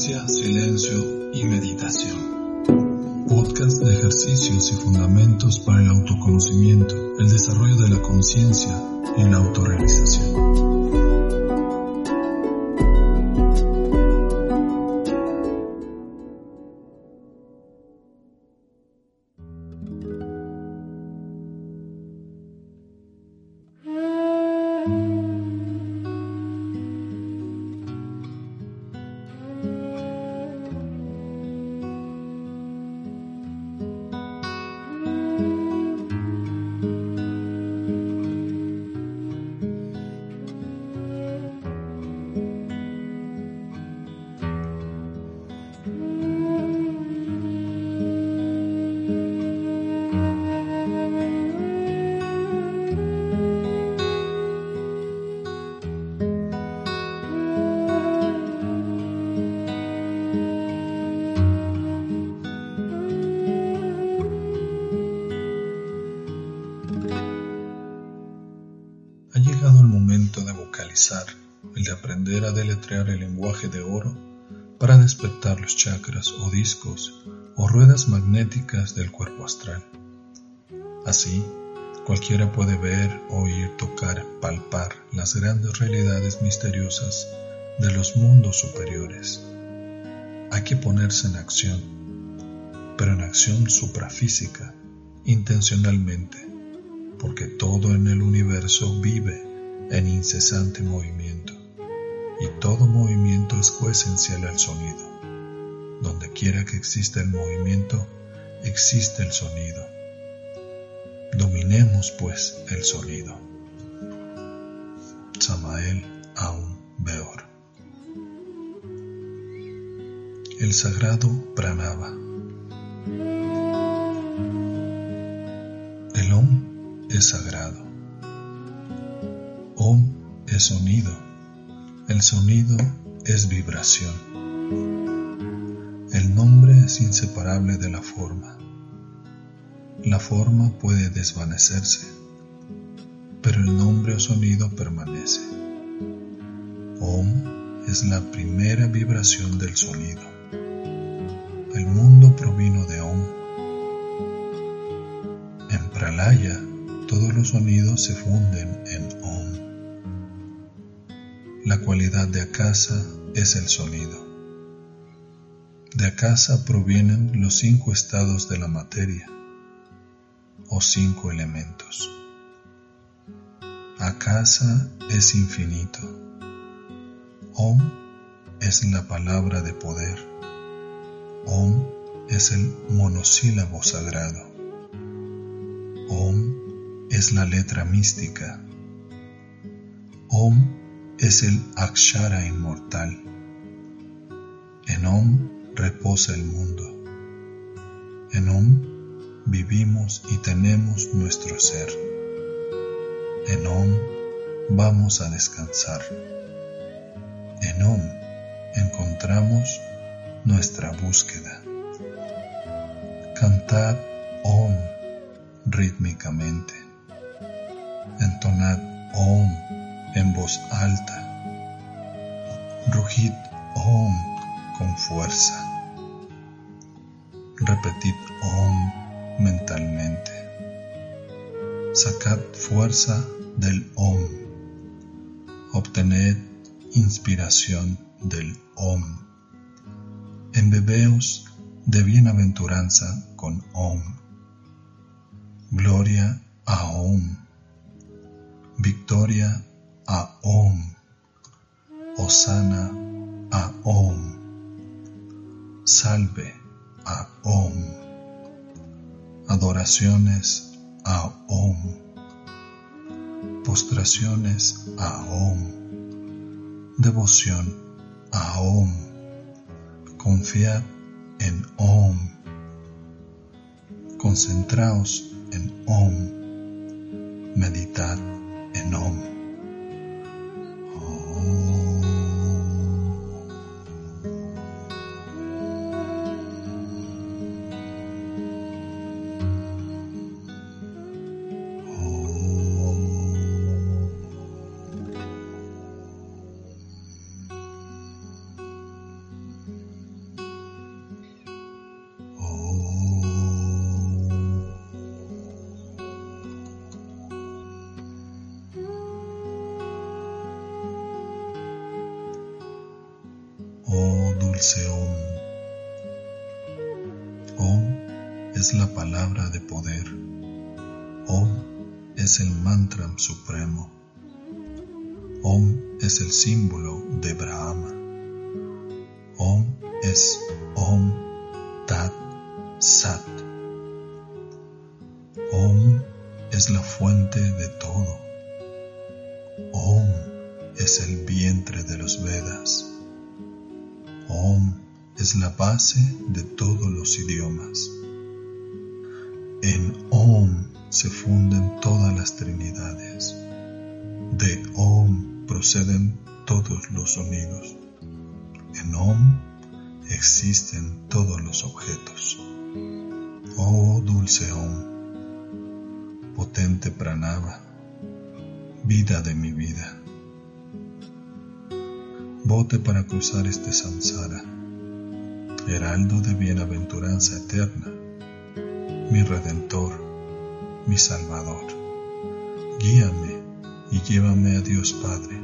Silencio y meditación. Podcast de ejercicios y fundamentos para el autoconocimiento, el desarrollo de la conciencia y la autorrealización. Chakras o discos o ruedas magnéticas del cuerpo astral. Así, cualquiera puede ver, oír, tocar, palpar las grandes realidades misteriosas de los mundos superiores. Hay que ponerse en acción, pero en acción suprafísica, intencionalmente, porque todo en el universo vive en incesante movimiento, y todo movimiento es coesencial al sonido. Donde quiera que exista el movimiento, existe el sonido. Dominemos pues el sonido. Samael Aun Beor. El sagrado Pranava. El Om es sagrado Om es sonido. El sonido es vibración. Es inseparable de la forma. La forma puede desvanecerse, pero el nombre o sonido permanece. Om es la primera vibración del sonido. El mundo provino de Om. En Pralaya, todos los sonidos se funden en Om. La cualidad de Akasa es el sonido. De Akasa provienen los cinco estados de la materia o cinco elementos. Akasa es infinito. Om es la palabra de poder. Om es el monosílabo sagrado. Om es la letra mística. Om es el Akshara inmortal. En Om reposa el mundo. En Om vivimos y tenemos nuestro ser. En Om vamos a descansar. En Om encontramos nuestra búsqueda. Cantad Om rítmicamente. Entonad Om en voz alta. Rugid Om con fuerza. Repetid Om mentalmente. Sacad fuerza del Om. Obtened inspiración del Om. Embebeos de bienaventuranza con Om. Gloria a Om. Victoria a Om. Osana a Om. Salve a Om. Adoraciones a Om. Postraciones a Om. devoción a Om. Confiad en Om. Concentraos en Om. Meditad en Om. Om. Sat. Om es la fuente de todo. Om es el vientre de los Vedas. Om es la base de todos los idiomas. En Om se funden todas las trinidades. De Om proceden todos los sonidos. En Om existen todos los objetos. Oh dulce Om, potente pranava, vida de mi vida bote para cruzar este samsara, heraldo de bienaventuranza eterna, mi redentor, mi salvador. Guíame y llévame a Dios Padre.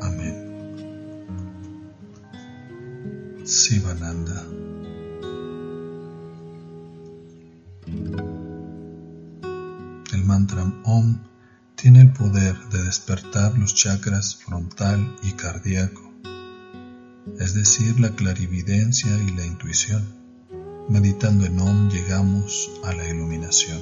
Amén. Sivananda. El mantra Om tiene el poder de despertar los chakras frontal y cardíaco, es decir, la clarividencia y la intuición. Meditando en Om llegamos a la iluminación.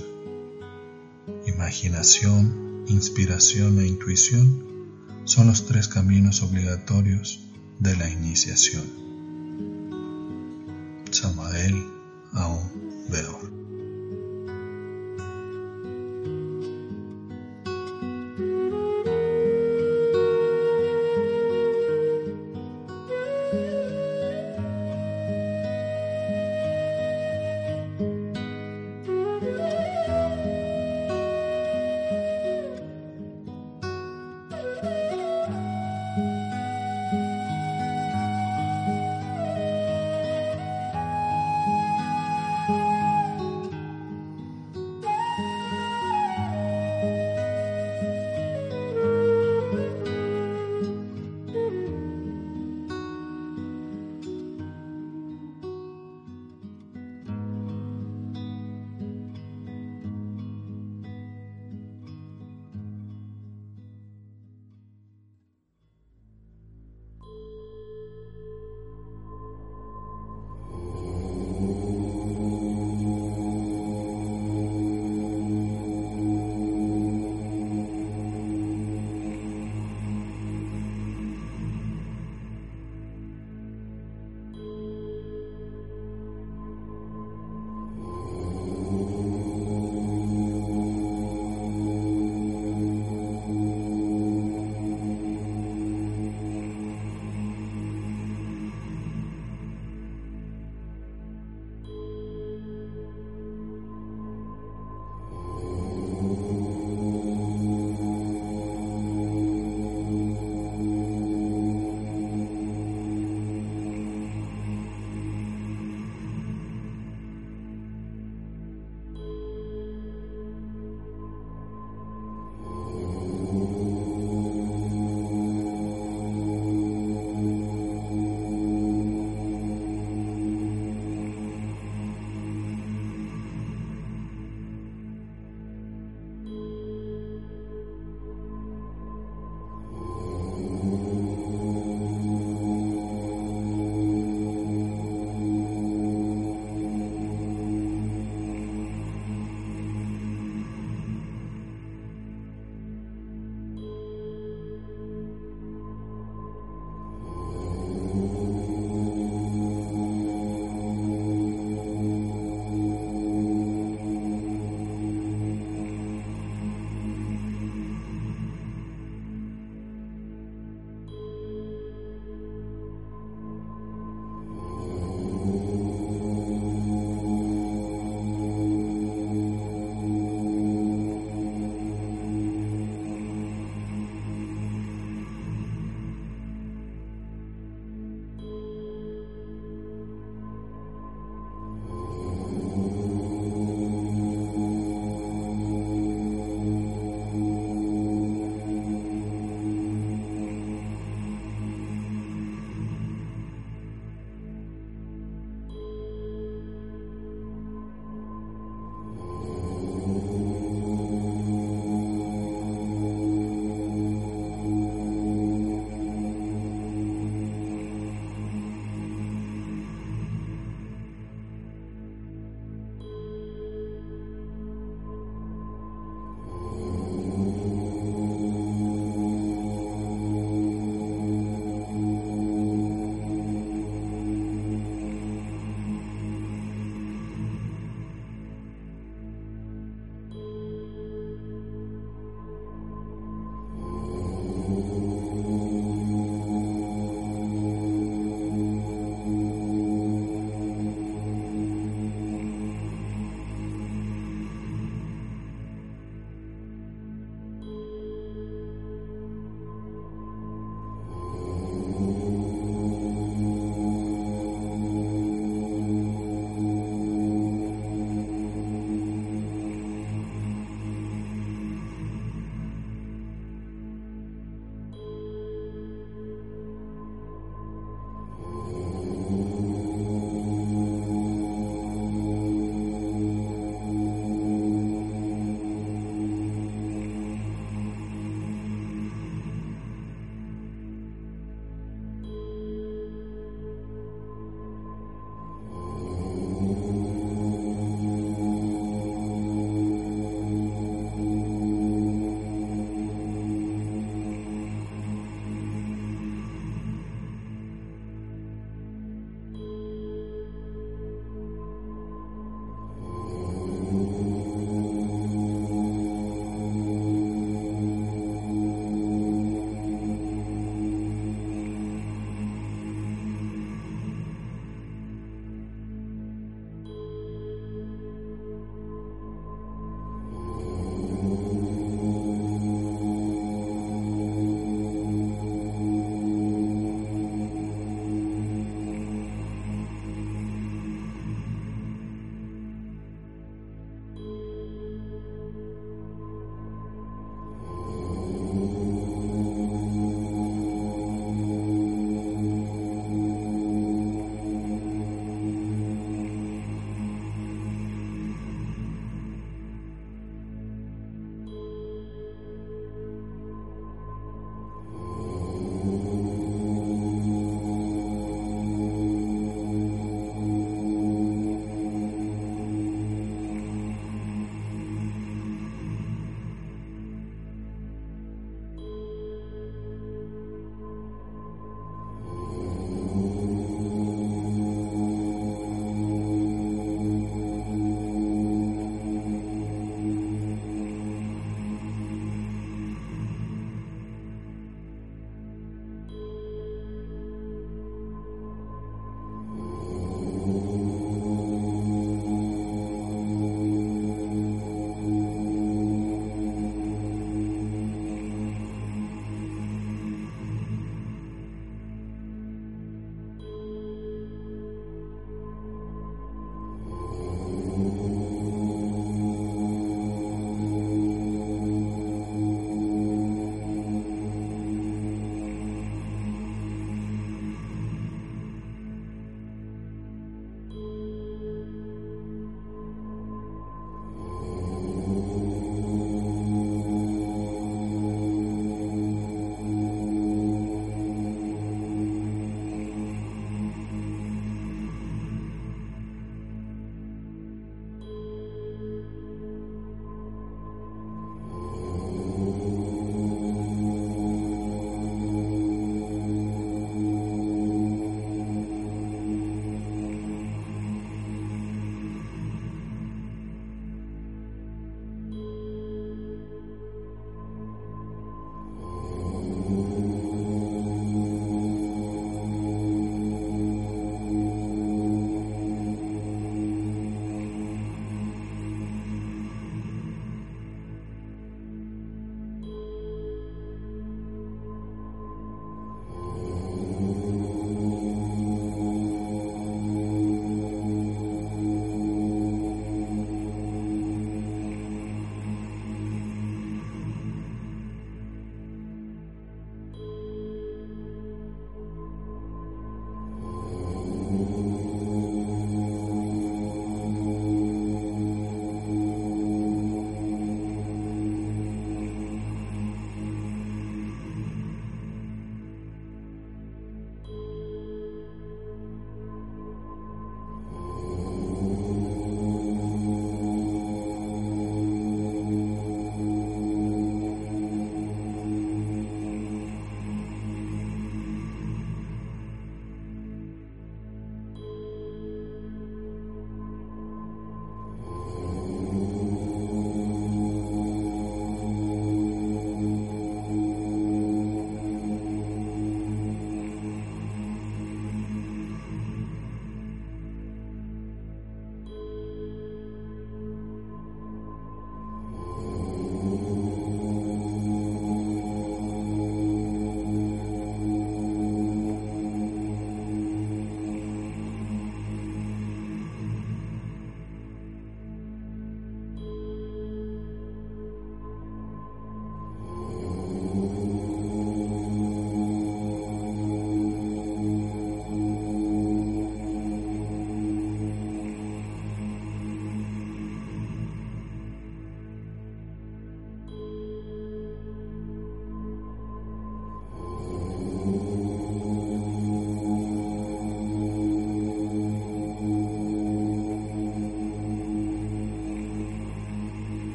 Imaginación, inspiración e intuición son los tres caminos obligatorios de la iniciación. Samael Aum Beor